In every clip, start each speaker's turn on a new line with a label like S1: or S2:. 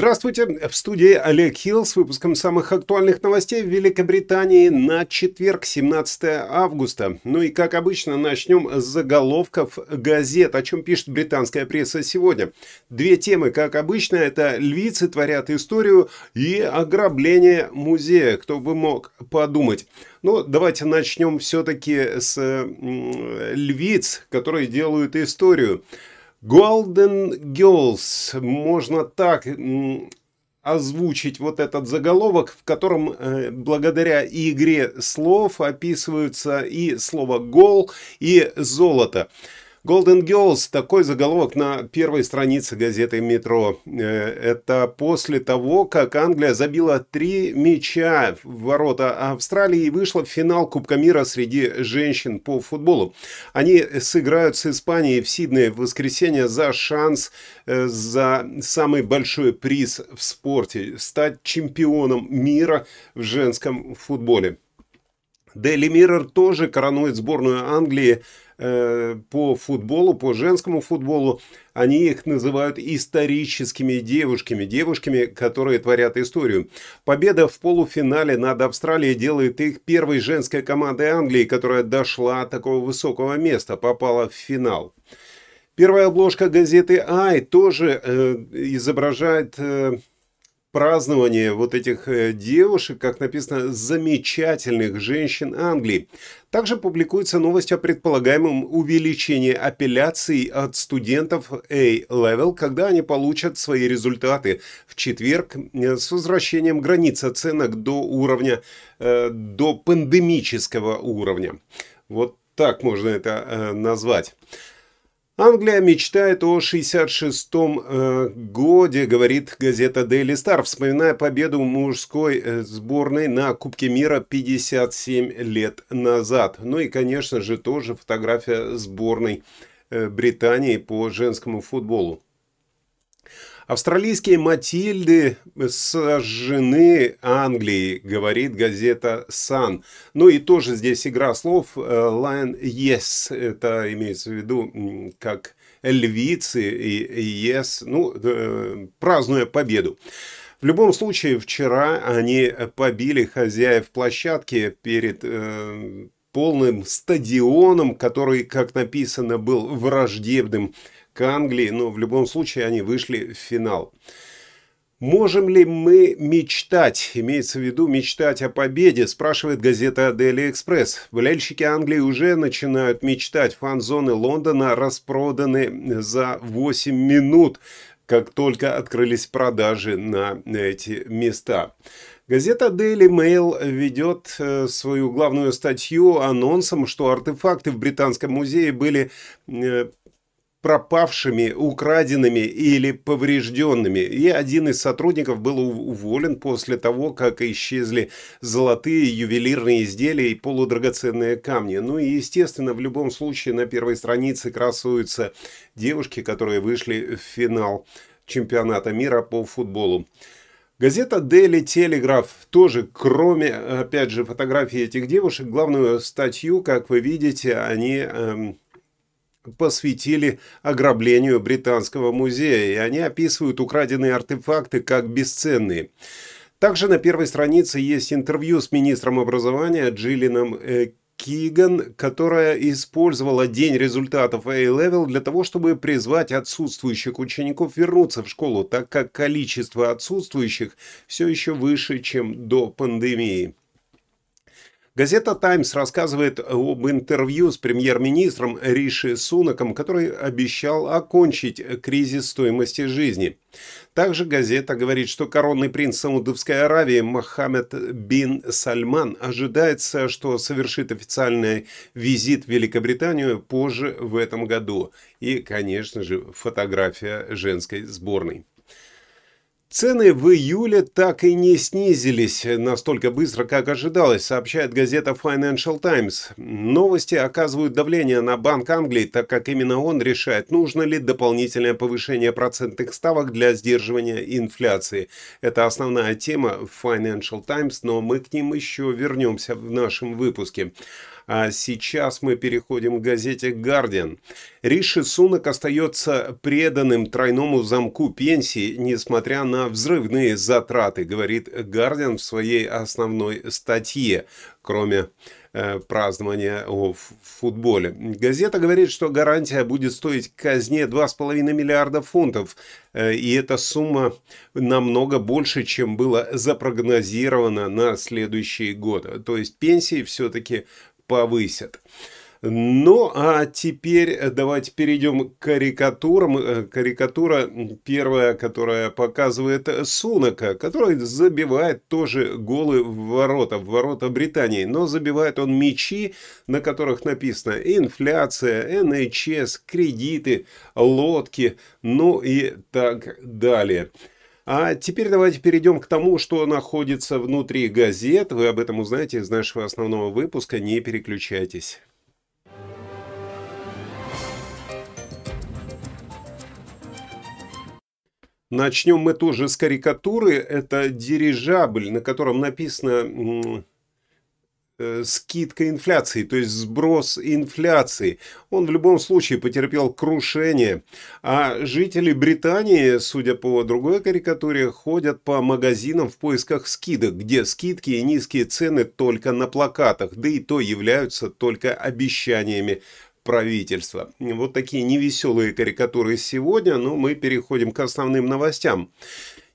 S1: Здравствуйте, в студии Олег Хилл с выпуском самых актуальных новостей в Великобритании на четверг, 17 августа. Ну и как обычно, начнем с заголовков газет, о чем пишет британская пресса сегодня. Две темы, как обычно, это львицы творят историю и ограбление музея, кто бы мог подумать. Ну, давайте начнем все-таки с львиц, которые делают историю. Golden Girls, можно так озвучить вот этот заголовок, в котором э, благодаря игре слов описываются и слово «гол», и «золото». Golden Girls – такой заголовок на первой странице газеты «Метро». Э, это после того, как Англия забила три мяча в ворота Австралии и вышла в финал Кубка мира среди женщин по футболу. Они сыграют с Испанией в Сиднее в воскресенье за шанс э, за самый большой приз в спорте – стать чемпионом мира в женском футболе. Daily Mirror тоже коронует сборную Англии Э, по футболу, по женскому футболу, они их называют историческими девушками, девушками, которые творят историю. Победа в полуфинале над Австралией делает их первой женской командой Англии, которая дошла такого высокого места, попала в финал. Первая обложка газеты «Ай» тоже э, изображает э, празднование вот этих э, девушек, как написано, замечательных женщин Англии. Также публикуется новость о предполагаемом увеличении апелляций от студентов A-Level, когда они получат свои результаты в четверг э, с возвращением границ оценок до уровня, э, до пандемического уровня. Вот так можно это назвать. Англия мечтает о 66-м э, годе, говорит газета Daily Star, вспоминая победу мужской э, сборной на Кубке мира 57 лет назад. Ну и, конечно же, тоже фотография сборной э, Британии по женскому футболу. Австралийские Матильды сожжены Англией, говорит газета Sun. Ну и тоже здесь игра слов. Э, Lion Yes, это имеется в виду как львицы и Yes, ну, э, празднуя победу. В любом случае, вчера они побили хозяев площадки перед э, полным стадионом, который, как написано, был враждебным Англии, но в любом случае они вышли в финал. Можем ли мы мечтать, имеется в виду мечтать о победе, спрашивает газета Daily Express. Болельщики Англии уже начинают мечтать. Фан-зоны Лондона распроданы за 8 минут, как только открылись продажи на эти места. Газета Daily Mail ведет э, свою главную статью анонсом, что артефакты в Британском музее были э, пропавшими, украденными или поврежденными. И один из сотрудников был уволен после того, как исчезли золотые ювелирные изделия и полудрагоценные камни. Ну и, естественно, в любом случае на первой странице красуются девушки, которые вышли в финал чемпионата мира по футболу. Газета Daily Telegraph тоже, кроме, опять же, фотографий этих девушек, главную статью, как вы видите, они эм, посвятили ограблению британского музея, и они описывают украденные артефакты как бесценные. Также на первой странице есть интервью с министром образования Джиллином э, Киган, которая использовала день результатов A-Level для того, чтобы призвать отсутствующих учеников вернуться в школу, так как количество отсутствующих все еще выше, чем до пандемии. Газета «Таймс» рассказывает об интервью с премьер-министром Риши Сунаком, который обещал окончить кризис стоимости жизни. Также газета говорит, что коронный принц Саудовской Аравии Мохаммед бин Сальман ожидается, что совершит официальный визит в Великобританию позже в этом году. И, конечно же, фотография женской сборной. Цены в июле так и не снизились настолько быстро, как ожидалось, сообщает газета Financial Times. Новости оказывают давление на Банк Англии, так как именно он решает, нужно ли дополнительное повышение процентных ставок для сдерживания инфляции. Это основная тема Financial Times, но мы к ним еще вернемся в нашем выпуске. А сейчас мы переходим к газете «Гардиан». Риши Сунок остается преданным тройному замку пенсии, несмотря на взрывные затраты, говорит «Гардиан» в своей основной статье, кроме Э, празднования в футболе. Газета говорит, что гарантия будет стоить казне 2,5 миллиарда фунтов, э, и эта сумма намного больше, чем было запрогнозировано на следующий год. То есть пенсии все-таки повысят. Ну, а теперь давайте перейдем к карикатурам. Э, карикатура первая, которая показывает Сунака, который забивает тоже голы в ворота, в ворота Британии. Но забивает он мячи, на которых написано инфляция, НХС, кредиты, лодки, ну и так далее. А теперь давайте перейдем к тому, что находится внутри газет. Вы об этом узнаете из нашего основного выпуска. Не переключайтесь. Начнем мы тоже с карикатуры. Это дирижабль, на котором написано скидка инфляции, то есть сброс инфляции. Он в любом случае потерпел крушение. А жители Британии, судя по другой карикатуре, ходят по магазинам в поисках скидок, где скидки и низкие цены только на плакатах, да и то являются только обещаниями правительства. Вот такие невеселые карикатуры сегодня, но мы переходим к основным новостям.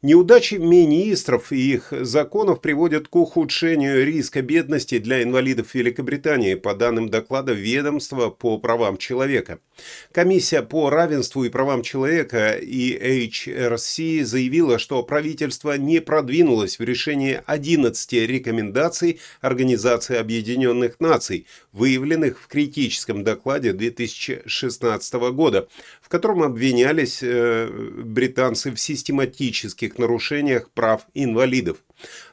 S1: Неудачи министров и их законов приводят к ухудшению риска бедности для инвалидов Великобритании, по данным доклада ведомства по правам человека. Комиссия по равенству и правам человека и HRC заявила, что правительство не продвинулось в решении 11 рекомендаций Организации Объединенных Наций, выявленных в критическом докладе 2016 года, в котором обвинялись э, британцы в систематических нарушениях прав инвалидов.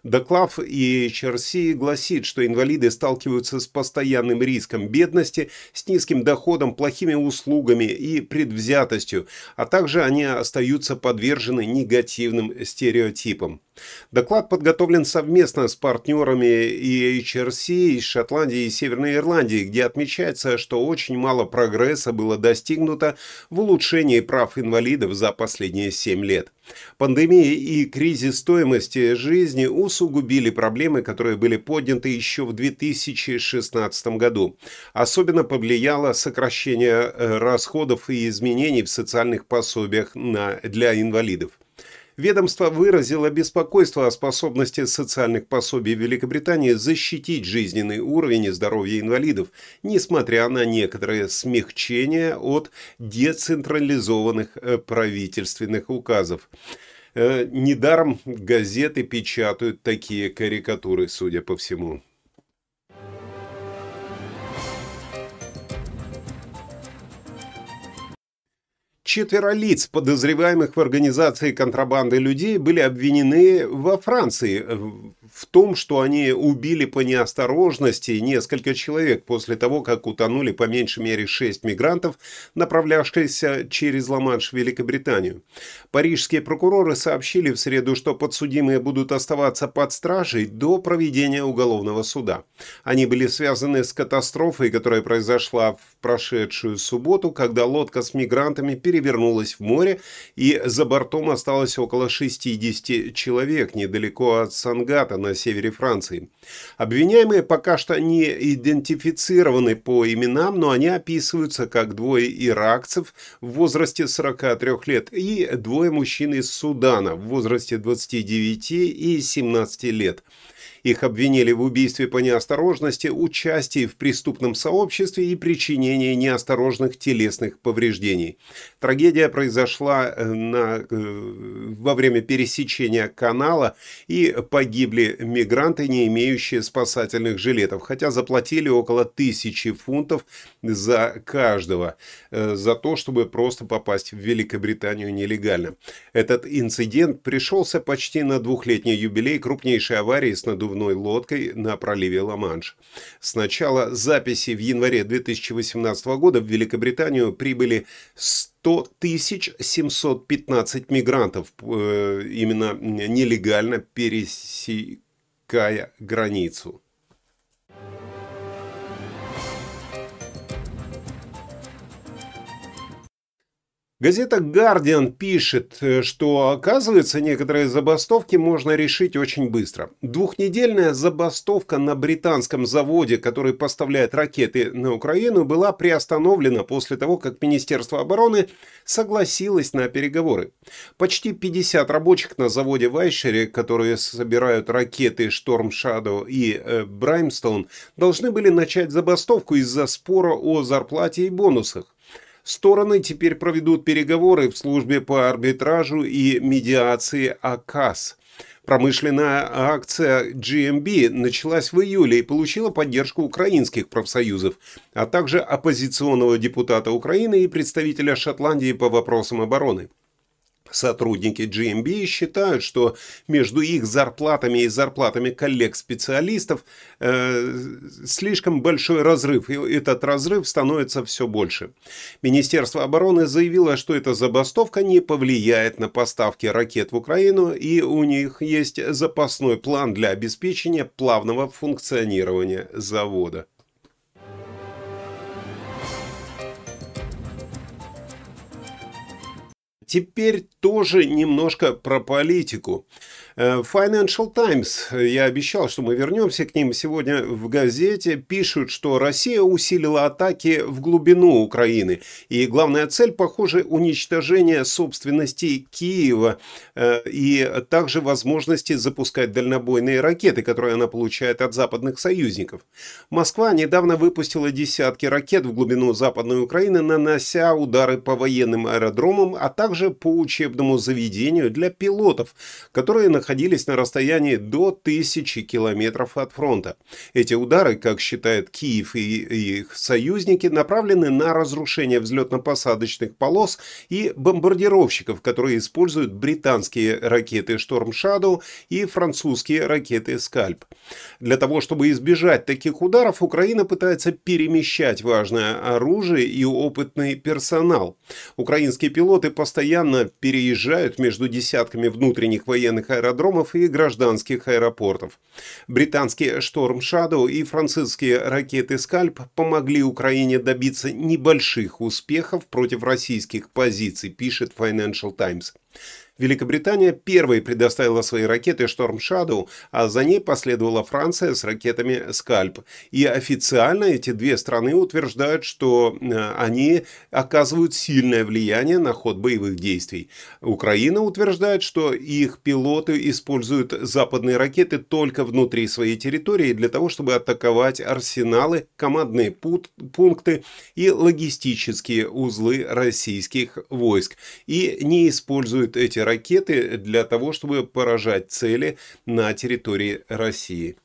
S1: Доклав HRC гласит, что инвалиды сталкиваются с постоянным риском бедности, с низким доходом, плохими услугами и предвзятостью, а также они остаются подвержены негативным стереотипам. Доклад подготовлен совместно с партнерами HRC из Шотландии и Северной Ирландии, где отмечается, что очень мало прогресса было достигнуто в улучшении прав инвалидов за последние 7 лет. Пандемия и кризис стоимости жизни усугубили проблемы, которые были подняты еще в 2016 году. Особенно повлияло сокращение э, расходов и изменений в социальных пособиях на, для инвалидов. Ведомство выразило беспокойство о способности социальных пособий Великобритании защитить жизненный уровень и здоровье инвалидов, несмотря на некоторые смягчения от децентрализованных э, правительственных указов. Э, недаром газеты печатают такие карикатуры, судя по всему. Четверо лиц, подозреваемых в организации контрабанды людей, были обвинены во Франции в том, что они убили по неосторожности несколько человек после того, как утонули по меньшей мере шесть мигрантов, направлявшихся через Ла-Манш в Великобританию. Парижские прокуроры сообщили в среду, что подсудимые будут оставаться под стражей до проведения уголовного суда. Они были связаны с катастрофой, которая произошла в прошедшую субботу, когда лодка с мигрантами перевернулась в море, и за бортом осталось около 60 человек недалеко от Сангата на севере Франции. Обвиняемые пока что не идентифицированы по именам, но они описываются как двое иракцев в возрасте 43 лет и двое мужчин из Судана в возрасте 29 и 17 лет. Их обвинили в убийстве по неосторожности, участии в преступном сообществе и причинении неосторожных телесных повреждений. Трагедия произошла э, на, э, во время пересечения канала и погибли мигранты, не имеющие спасательных жилетов, хотя заплатили около тысячи фунтов за каждого, э, за то, чтобы просто попасть в Великобританию нелегально. Этот инцидент пришелся почти на двухлетний юбилей крупнейшей аварии с надувной лодкой на проливе Ла-Манш. С начала записи в январе 2018 года в Великобританию прибыли 100 715 мигрантов, э, именно нелегально пересекая границу. Газета «Гардиан» пишет, э, что, оказывается, некоторые забастовки можно решить очень быстро. Двухнедельная забастовка на британском заводе, который поставляет ракеты на Украину, была приостановлена после того, как Министерство обороны согласилось на переговоры. Почти 50 рабочих на заводе в Айшере, которые собирают ракеты «Шторм Shadow и э, должны были начать забастовку из-за спора о зарплате и бонусах. Стороны теперь проведут переговоры в службе по арбитражу и медиации АКАС. Промышленная акция GMB началась в июле и получила поддержку украинских профсоюзов, а также оппозиционного депутата Украины и представителя Шотландии по вопросам обороны. Сотрудники GMB считают, что между их зарплатами и зарплатами коллег-специалистов э, слишком большой разрыв, и этот разрыв становится все больше. Министерство обороны заявило, что эта забастовка не повлияет на поставки ракет в Украину, и у них есть запасной план для обеспечения плавного функционирования завода. Теперь тоже немножко про политику. Э, Financial Times, я обещал, что мы вернемся к ним сегодня в газете, пишут, что Россия усилила атаки в глубину Украины. И главная цель, похоже, уничтожение собственности Киева э, и также возможности запускать дальнобойные ракеты, которые она получает от западных союзников. Москва недавно выпустила десятки ракет в глубину Западной Украины, нанося удары по военным аэродромам, а также по учебному заведению для пилотов, которые находятся находились на расстоянии до тысячи километров от фронта. Эти удары, как считает Киев и их союзники, направлены на разрушение взлетно-посадочных полос и бомбардировщиков, которые используют британские ракеты Storm Shadow и французские ракеты Scalp. Для того, чтобы избежать таких ударов, Украина пытается перемещать важное оружие и опытный персонал. Украинские пилоты постоянно переезжают между десятками внутренних военных аэродромов аэродромов и гражданских аэропортов. Британские «Шторм Shadow и французские ракеты «Скальп» помогли Украине добиться небольших успехов против российских позиций, пишет Financial Times. Великобритания первой предоставила свои ракеты Storm Shadow, а за ней последовала Франция с ракетами Scalp. И официально эти две страны утверждают, что э, они оказывают сильное влияние на ход боевых действий. Украина утверждает, что их пилоты используют западные ракеты только внутри своей территории для того, чтобы атаковать арсеналы, командные пункты и логистические узлы российских войск. И не используют эти ракеты для того, чтобы поражать цели на территории России.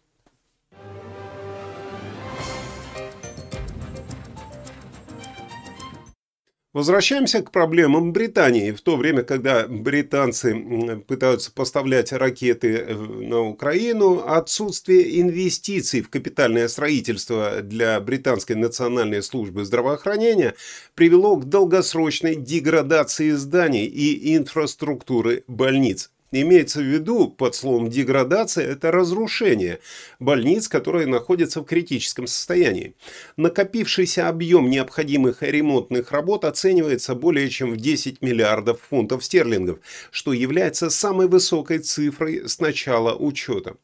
S1: Возвращаемся к проблемам Британии. В то время, когда британцы пытаются поставлять ракеты э, на Украину, отсутствие инвестиций в капитальное строительство для британской национальной службы здравоохранения привело к долгосрочной деградации зданий и инфраструктуры больниц. Имеется в виду под словом деградация – это разрушение больниц, которые находятся в критическом состоянии. Накопившийся объем необходимых ремонтных работ оценивается более чем в 10 миллиардов фунтов стерлингов, что является самой высокой цифрой с начала учета.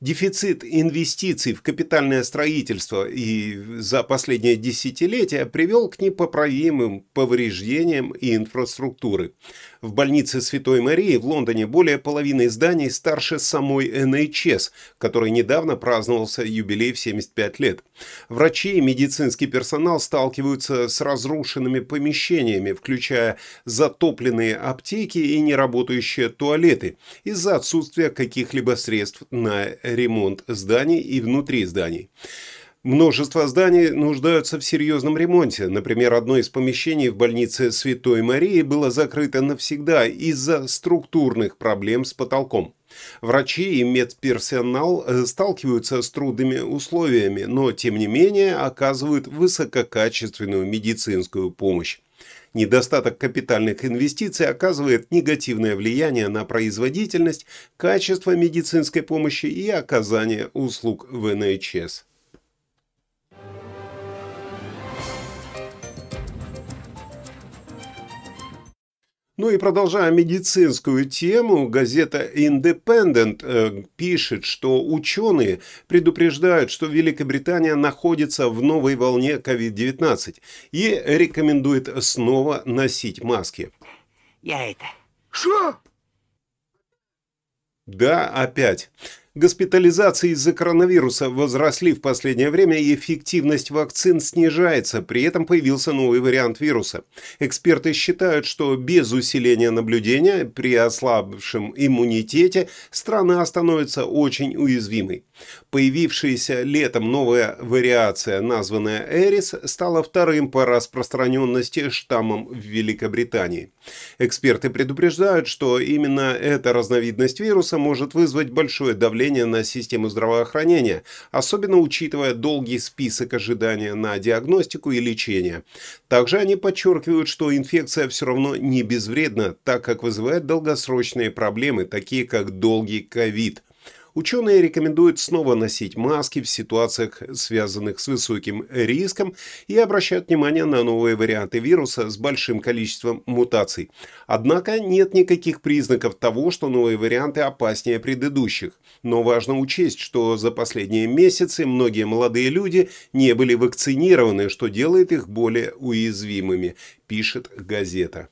S1: Дефицит инвестиций в капитальное строительство и за последнее десятилетие привел к непоправимым повреждениям инфраструктуры. В больнице Святой Марии в Лондоне более половины зданий старше самой НХС, который недавно праздновался юбилей в 75 лет. Врачи и медицинский персонал сталкиваются с разрушенными помещениями, включая затопленные аптеки и неработающие туалеты, из-за отсутствия каких-либо средств на ремонт зданий и внутри зданий. Множество зданий нуждаются в серьезном ремонте. Например, одно из помещений в больнице Святой Марии было закрыто навсегда из-за структурных проблем с потолком. Врачи и медперсонал э, сталкиваются с трудными условиями, но тем не менее оказывают высококачественную медицинскую помощь. Недостаток капитальных инвестиций оказывает негативное влияние на производительность, качество медицинской помощи и оказание услуг в НХС. Ну и продолжая медицинскую тему, газета Independent э, пишет, что ученые предупреждают, что Великобритания находится в новой волне COVID-19 и рекомендует снова носить маски.
S2: Я это...
S3: Что?
S1: Да, опять. Госпитализации из-за коронавируса возросли в последнее время, и эффективность вакцин снижается, при этом появился новый вариант вируса. Эксперты считают, что без усиления наблюдения при ослабшем иммунитете страна становится очень уязвимой. Появившаяся летом новая вариация, названная Эрис, стала вторым по распространенности штаммом в Великобритании. Эксперты предупреждают, что именно эта разновидность вируса может вызвать большое давление на систему здравоохранения, особенно учитывая долгий список ожидания на диагностику и лечение. Также они подчеркивают, что инфекция все равно не безвредна, так как вызывает долгосрочные проблемы, такие как долгий ковид – Ученые рекомендуют снова носить маски в ситуациях, связанных с высоким риском, и обращают внимание на новые варианты вируса с большим количеством мутаций. Однако нет никаких признаков того, что новые варианты опаснее предыдущих. Но важно учесть, что за последние месяцы многие молодые люди не были вакцинированы, что делает их более уязвимыми, пишет газета.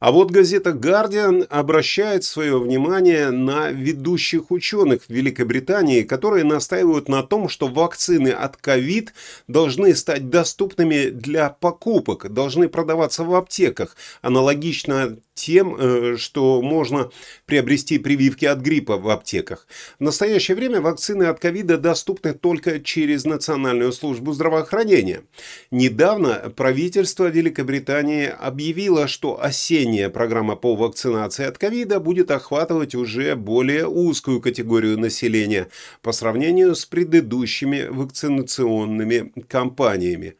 S1: А вот газета «Гардиан» обращает свое внимание на ведущих ученых в Великобритании, которые настаивают на том, что вакцины от ковид должны стать доступными для покупок, должны продаваться в аптеках, аналогично тем, э, что можно приобрести прививки от гриппа в аптеках. В настоящее время вакцины от ковида доступны только через Национальную службу здравоохранения. Недавно правительство Великобритании объявило, что осенняя программа по вакцинации от ковида будет охватывать уже более узкую категорию населения по сравнению с предыдущими вакцинационными кампаниями.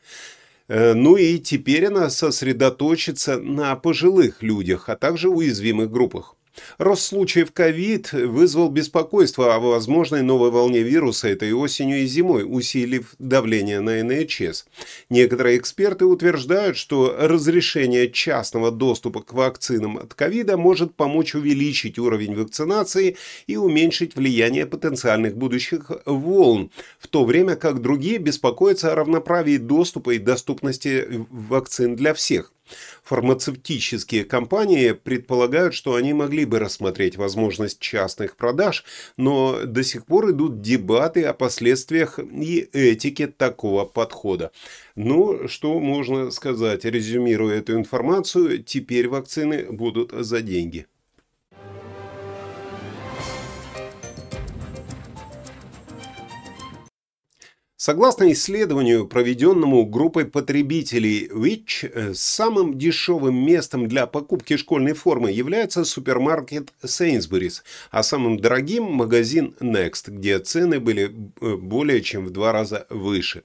S1: Э, ну и теперь она сосредоточится на пожилых людях, а также уязвимых группах. Рост случаев ковид вызвал беспокойство о возможной новой волне вируса этой осенью и зимой, усилив давление на НХС. Некоторые эксперты утверждают, что разрешение частного доступа к вакцинам от ковида может помочь увеличить уровень вакцинации и уменьшить влияние потенциальных будущих волн, в то время как другие беспокоятся о равноправии доступа и доступности вакцин для всех. Фармацевтические компании предполагают, что они могли бы рассмотреть возможность частных продаж, но до сих пор идут дебаты о последствиях и этике такого подхода. Ну, что можно сказать, резюмируя эту информацию, теперь вакцины будут за деньги. Согласно исследованию, проведенному группой потребителей Which, э, самым дешевым местом для покупки школьной формы является супермаркет Sainsbury's, а самым дорогим – магазин Next, где цены были э, более чем в два раза выше.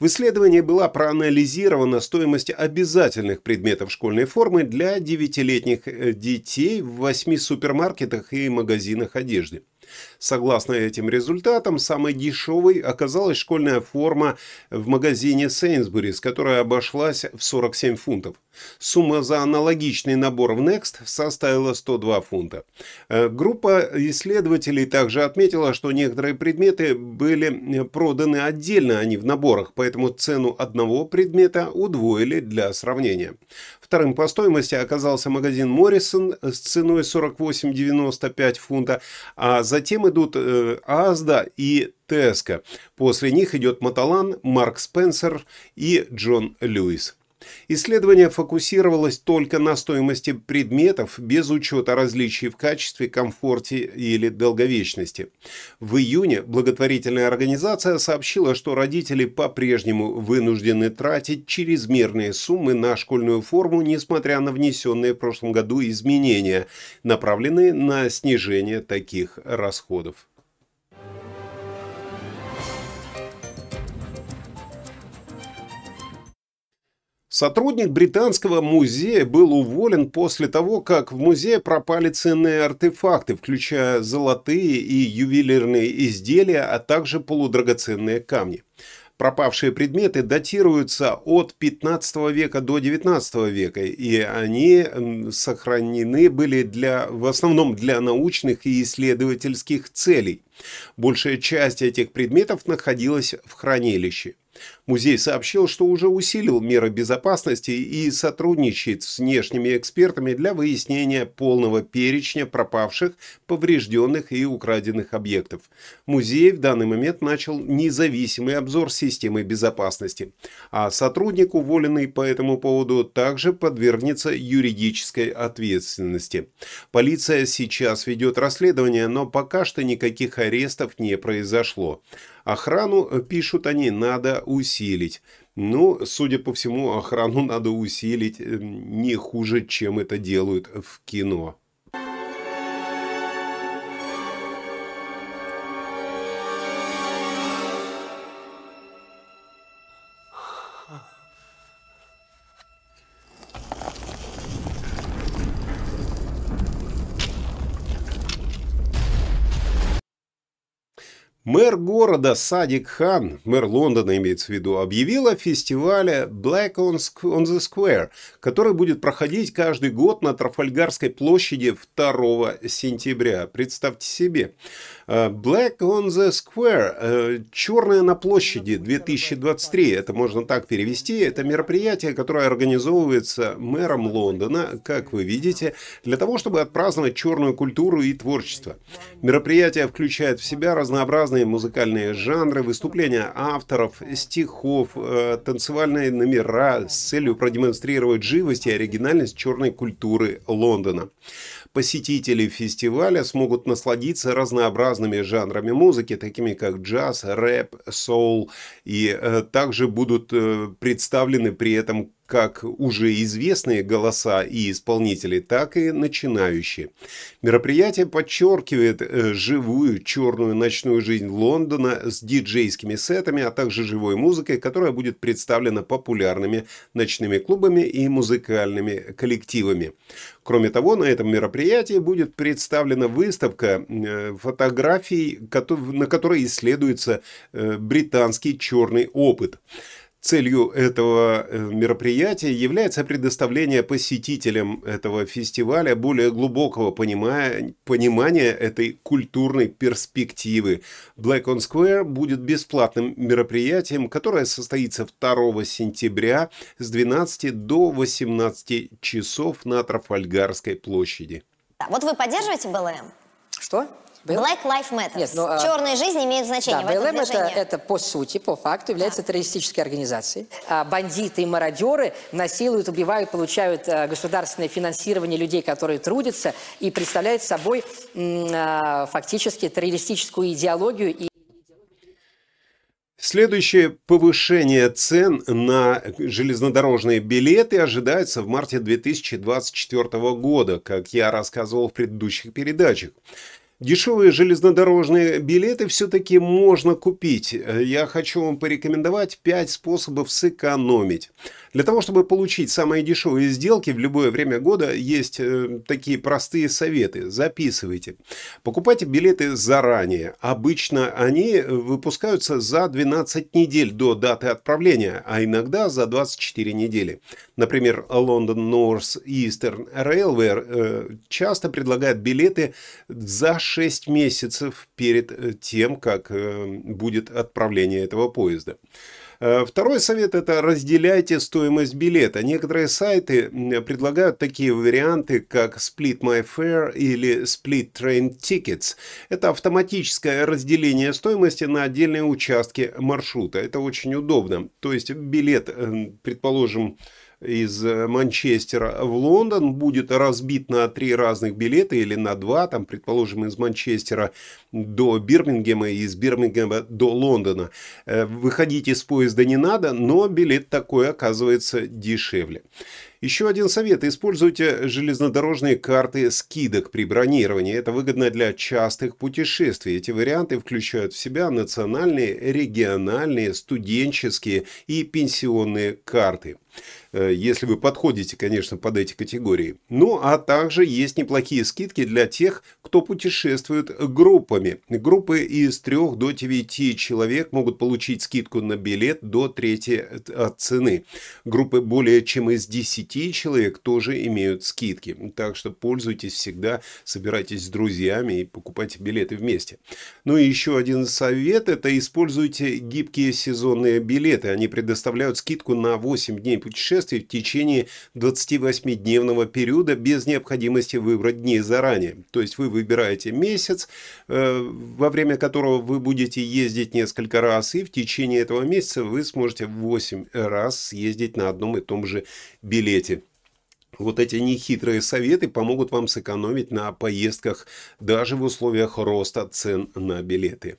S1: В исследовании была проанализирована стоимость обязательных предметов школьной формы для девятилетних э, детей в восьми супермаркетах и магазинах одежды. Согласно этим результатам, самой дешевой оказалась школьная форма в магазине Сейнсбурис, которая обошлась в 47 фунтов. Сумма за аналогичный набор в Next составила 102 фунта. Э, группа исследователей также отметила, что некоторые предметы были проданы отдельно, а не в наборах, поэтому цену одного предмета удвоили для сравнения. Вторым по стоимости оказался магазин Моррисон с ценой 48,95 фунта, а затем идут э, Азда и Теска. После них идет Маталан, Марк Спенсер и Джон Льюис. Исследование фокусировалось только на стоимости предметов без учета различий в качестве, комфорте или долговечности. В июне благотворительная организация сообщила, что родители по-прежнему вынуждены тратить чрезмерные суммы на школьную форму, несмотря на внесенные в прошлом году изменения, направленные на снижение таких расходов. Сотрудник британского музея был уволен после того, как в музее пропали ценные артефакты, включая золотые и ювелирные изделия, а также полудрагоценные камни. Пропавшие предметы датируются от 15 века до 19 века, и они сохранены были для, в основном для научных и исследовательских целей. Большая часть этих предметов находилась в хранилище. Музей сообщил, что уже усилил меры безопасности и сотрудничает с внешними экспертами для выяснения полного перечня пропавших, поврежденных и украденных объектов. Музей в данный момент начал независимый обзор системы безопасности, а сотрудник, уволенный по этому поводу, также подвергнется юридической ответственности. Полиция сейчас ведет расследование, но пока что никаких арестов не произошло. Охрану, э, пишут они, надо усилить. Ну, судя по всему, охрану надо усилить э, не хуже, чем это делают в кино. Мэр города Садик Хан, мэр Лондона имеется в виду, объявил о фестивале Black on the Square, который будет проходить каждый год на Трафальгарской площади 2 сентября. Представьте себе. Э, Black on the Square, э, черная на площади 2023, это можно так перевести, это мероприятие, которое организовывается мэром Лондона, как вы видите, для того, чтобы отпраздновать черную культуру и творчество. Мероприятие включает в себя разнообразные разные музыкальные жанры, выступления авторов, стихов, э, танцевальные номера с целью продемонстрировать живость и оригинальность черной культуры Лондона. Посетители фестиваля смогут насладиться разнообразными жанрами музыки, такими как джаз, рэп, соул, и э, также будут э, представлены при этом как уже известные голоса и исполнители, так и начинающие. Мероприятие подчеркивает э, живую черную ночную жизнь Лондона с диджейскими сетами, а также живой музыкой, которая будет представлена популярными ночными клубами и музыкальными коллективами. Кроме того, на этом мероприятии будет представлена выставка э, фотографий, на которой исследуется э, британский черный опыт. Целью этого э, мероприятия является предоставление посетителям этого фестиваля более глубокого понимания, понимания этой культурной перспективы. Black on Square будет бесплатным мероприятием, которое состоится 2 сентября с 12 до 18 часов на Трафальгарской площади.
S2: Вот вы поддерживаете БЛМ?
S3: Что?
S2: Black Lives Matter. Нет, ну, а Черная жизнь имеет значение
S3: да, в этом это, это по сути, по факту является да. террористической организацией. А бандиты и мародеры насилуют, убивают, получают а, государственное финансирование людей, которые трудятся, и представляют собой а, фактически террористическую идеологию и
S1: Следующее повышение цен на железнодорожные билеты ожидается в марте 2024 года, как я рассказывал в предыдущих передачах. Дешевые железнодорожные билеты все-таки можно купить. Я хочу вам порекомендовать 5 способов сэкономить. Для того, чтобы получить самые дешевые сделки в любое время года, есть э, такие простые советы. Записывайте. Покупайте билеты заранее. Обычно они выпускаются за 12 недель до даты отправления, а иногда за 24 недели. Например, London North Eastern Railway э, часто предлагает билеты за 6 месяцев перед э, тем, как будет отправление этого поезда. Э, второй совет – это разделяйте стоимость билета. Некоторые сайты предлагают такие варианты, как Split My Fare или Split Train Tickets. Это автоматическое разделение стоимости на отдельные участки маршрута. Это очень удобно. То есть билет, э, предположим, из э, Манчестера в Лондон будет разбит на три разных билета или на два, там, предположим, из Манчестера до Бирмингема и из Бирмингема до Лондона. Э, выходить из поезда не надо, но билет такой оказывается дешевле. Еще один совет. Используйте железнодорожные карты скидок при бронировании. Это выгодно для частых путешествий. Эти варианты включают в себя национальные, региональные, студенческие и пенсионные карты. Э, если вы подходите, конечно, под эти категории. Ну, а также есть неплохие скидки для тех, кто путешествует группами. Группы из 3 до 9 человек могут получить скидку на билет до трети от цены. Группы более чем из 10 человек тоже имеют скидки. Так что пользуйтесь всегда, собирайтесь с друзьями и покупайте билеты вместе. Ну и еще один совет – это используйте гибкие сезонные билеты. Они предоставляют скидку на 8 дней путешествий в течение 28-дневного периода без необходимости выбрать дни заранее. То есть вы выбираете месяц, э, во время которого вы будете ездить несколько раз, и в течение этого месяца вы сможете 8 раз съездить на одном и том же билете. Вот эти нехитрые советы помогут вам сэкономить на поездках даже в условиях роста цен на билеты.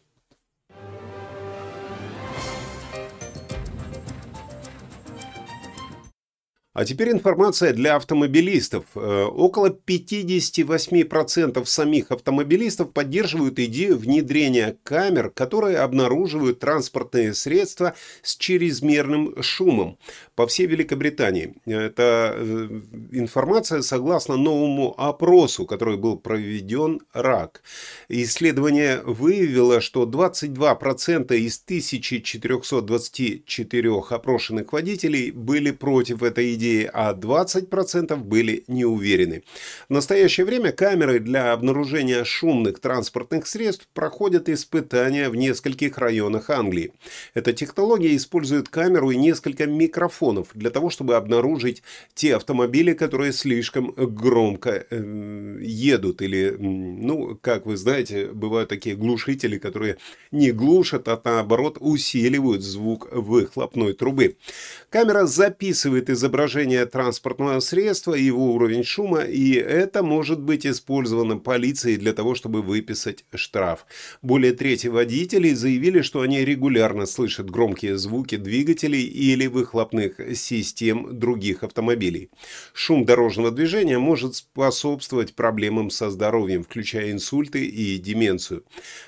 S1: А теперь информация для автомобилистов. Э, около 58% самих автомобилистов поддерживают идею внедрения камер, которые обнаруживают транспортные средства с чрезмерным шумом по всей Великобритании. Это э, информация согласно новому опросу, который был проведен РАК. Исследование выявило, что 22% из 1424 опрошенных водителей были против этой идеи идеи, а 20% были не уверены. В настоящее время камеры для обнаружения шумных транспортных средств проходят испытания в нескольких районах Англии. Эта технология использует камеру и несколько микрофонов для того, чтобы обнаружить те автомобили, которые слишком громко э, едут или, ну, как вы знаете, бывают такие глушители, которые не глушат, а наоборот усиливают звук выхлопной трубы. Камера записывает изображение транспортного средства его уровень шума, и это может быть использовано полицией для того, чтобы выписать штраф. Более трети водителей заявили, что они регулярно слышат громкие звуки двигателей или выхлопных систем других автомобилей. Шум дорожного движения может способствовать проблемам со здоровьем, включая инсульты и деменцию.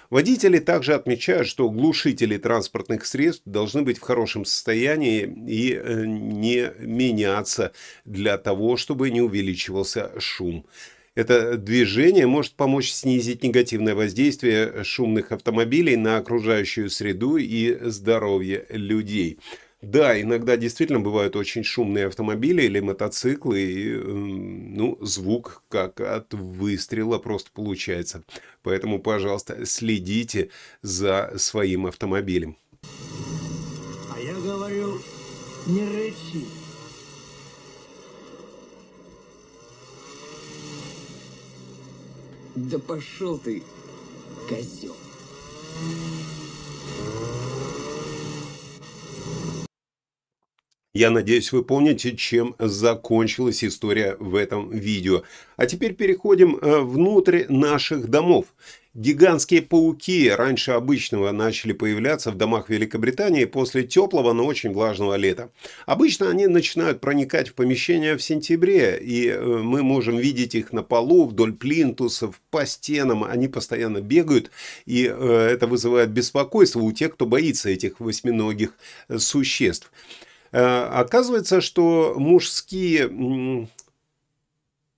S1: Водители также отмечают, что глушители транспортных средств должны быть в хорошем состоянии и э, не меняться для того, чтобы не увеличивался шум. Это движение может помочь снизить негативное воздействие шумных автомобилей на окружающую среду и здоровье людей. Да, иногда действительно бывают очень шумные автомобили или мотоциклы, и ну, звук как от выстрела просто получается. Поэтому, пожалуйста, следите за своим автомобилем.
S4: А я говорю, не рычи. Да пошел ты, козел.
S1: Я надеюсь, вы помните, чем закончилась история в этом видео. А теперь переходим э, внутрь наших домов. Гигантские пауки раньше обычного начали появляться в домах Великобритании после теплого, но очень влажного лета. Обычно они начинают проникать в помещения в сентябре, и э, мы можем видеть их на полу, вдоль плинтусов, по стенам. Они постоянно бегают, и э, это вызывает беспокойство у тех, кто боится этих восьминогих существ. Э, оказывается, что мужские,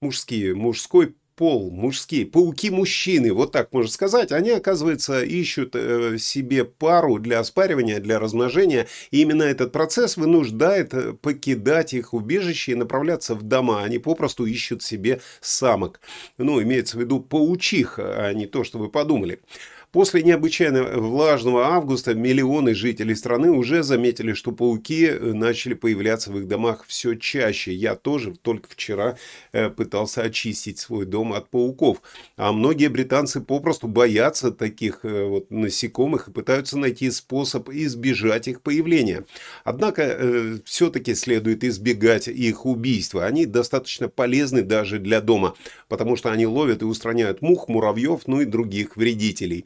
S1: мужские, мужской пол, мужские, пауки-мужчины, вот так можно сказать, они, оказывается, ищут э, себе пару для спаривания, для размножения. И именно этот процесс вынуждает э, покидать их убежище и направляться в дома. Они попросту ищут себе самок. Ну, имеется в виду паучих, а не то, что вы подумали. После необычайно влажного августа миллионы жителей страны уже заметили, что пауки э, начали появляться в их домах все чаще. Я тоже только вчера э, пытался очистить свой дом от пауков. А многие британцы попросту боятся таких э, вот насекомых и пытаются найти способ избежать их появления. Однако все-таки следует избегать их убийства. Они достаточно полезны даже для дома, потому что они ловят и устраняют мух, муравьев, ну и других вредителей.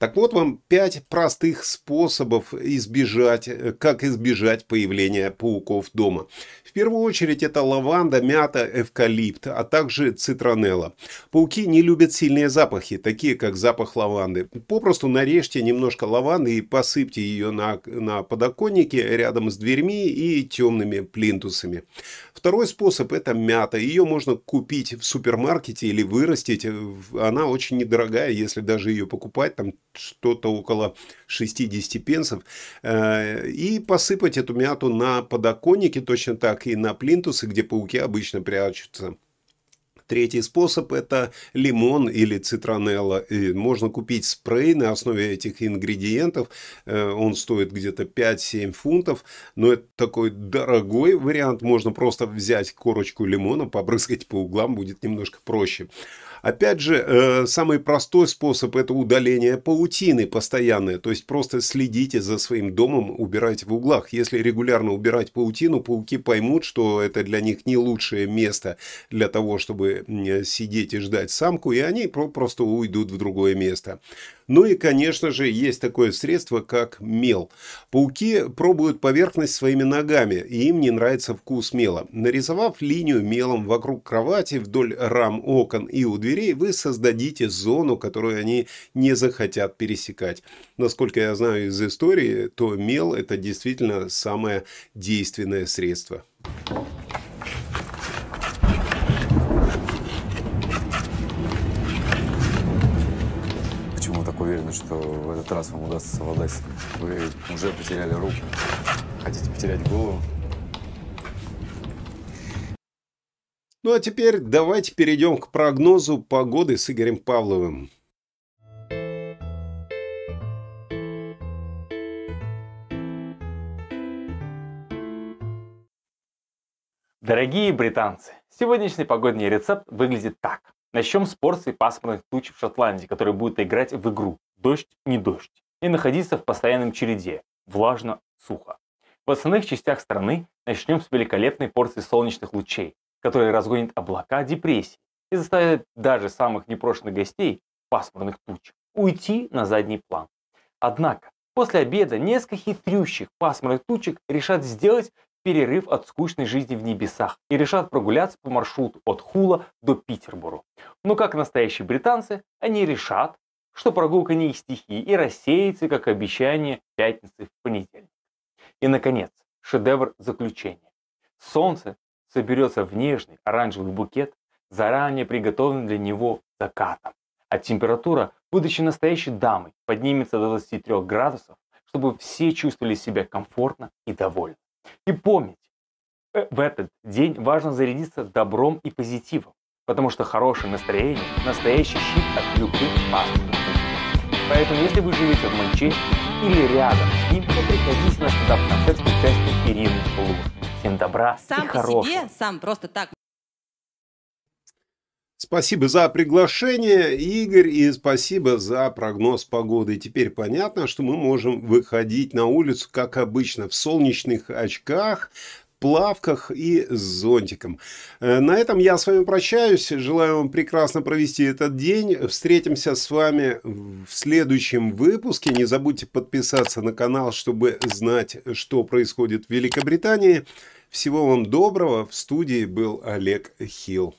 S1: Так вот вам пять простых способов избежать, как избежать появления пауков дома. В первую очередь это лаванда, мята, эвкалипт, а также цитронелла. Пауки не любят сильные запахи, такие как запах лаванды. Попросту нарежьте немножко лаванды и посыпьте ее на, на подоконнике рядом с дверьми и темными плинтусами. Второй способ это мята. Ее можно купить в супермаркете или вырастить. Она очень недорогая, если даже ее покупать, там что-то около 60 пенсов. Э, и посыпать эту мяту на подоконнике точно так и на плинтусы, где пауки обычно прячутся. Третий способ – это лимон или цитронелла. И можно купить спрей на основе этих ингредиентов. Э, он стоит где-то 5-7 фунтов. Но это такой дорогой вариант. Можно просто взять корочку лимона, побрызгать по углам, будет немножко проще. Опять же, э, самый простой способ – это удаление паутины постоянное. То есть, просто следите за своим домом, убирайте в углах. Если регулярно убирать паутину, пауки поймут, что это для них не лучшее место для того, чтобы сидеть и ждать самку, и они просто уйдут в другое место. Ну и, конечно же, есть такое средство, как мел. Пауки пробуют поверхность своими ногами, и им не нравится вкус мела. Нарисовав линию мелом вокруг кровати, вдоль рам окон и у дверей, вы создадите зону, которую они не захотят пересекать. Насколько я знаю из истории, то мел это действительно самое действенное средство.
S5: Уверены, что в этот раз вам удастся совладать. Вы уже потеряли руку. Хотите потерять голову?
S1: Ну а теперь давайте перейдем к прогнозу погоды с Игорем Павловым.
S6: Дорогие британцы, сегодняшний погодный рецепт выглядит так. Начнем с порции пасмурных туч в Шотландии, которые будут играть в игру «Дождь, не дождь» и находиться в постоянном череде «Влажно, сухо». В остальных частях страны начнем с великолепной порции солнечных лучей, которые разгонят облака депрессии и заставят даже самых непрошенных гостей пасмурных туч уйти на задний план. Однако, после обеда несколько хитрющих пасмурных тучек решат сделать перерыв от скучной жизни в небесах и решат прогуляться по маршруту от Хула до Питербору. Но как настоящие британцы, они решат, что прогулка не их стихи и рассеется, как обещание пятницы в понедельник. И, наконец, шедевр заключения. Солнце соберется в нежный оранжевый букет, заранее приготовленный для него закатом. А температура, будучи настоящей дамой, поднимется до 23 градусов, чтобы все чувствовали себя комфортно и довольны. И помните, э, в этот день важно зарядиться добром и позитивом, потому что хорошее настроение – настоящий щит от любых опасных Поэтому, если вы живете в Манчестере или рядом с ним, то приходите на стендап-концерт с участием Ирины Фулур. Всем добра
S7: сам
S6: и
S7: по
S6: хорошего.
S7: себе, сам просто так
S1: Спасибо за приглашение, Игорь, и спасибо за прогноз погоды. Теперь понятно, что мы можем выходить на улицу, как обычно, в солнечных очках, плавках и с зонтиком. Э, на этом я с вами прощаюсь. Желаю вам прекрасно провести этот день. Встретимся с вами в следующем выпуске. Не забудьте подписаться на канал, чтобы знать, что происходит в Великобритании. Всего вам доброго. В студии был Олег Хилл.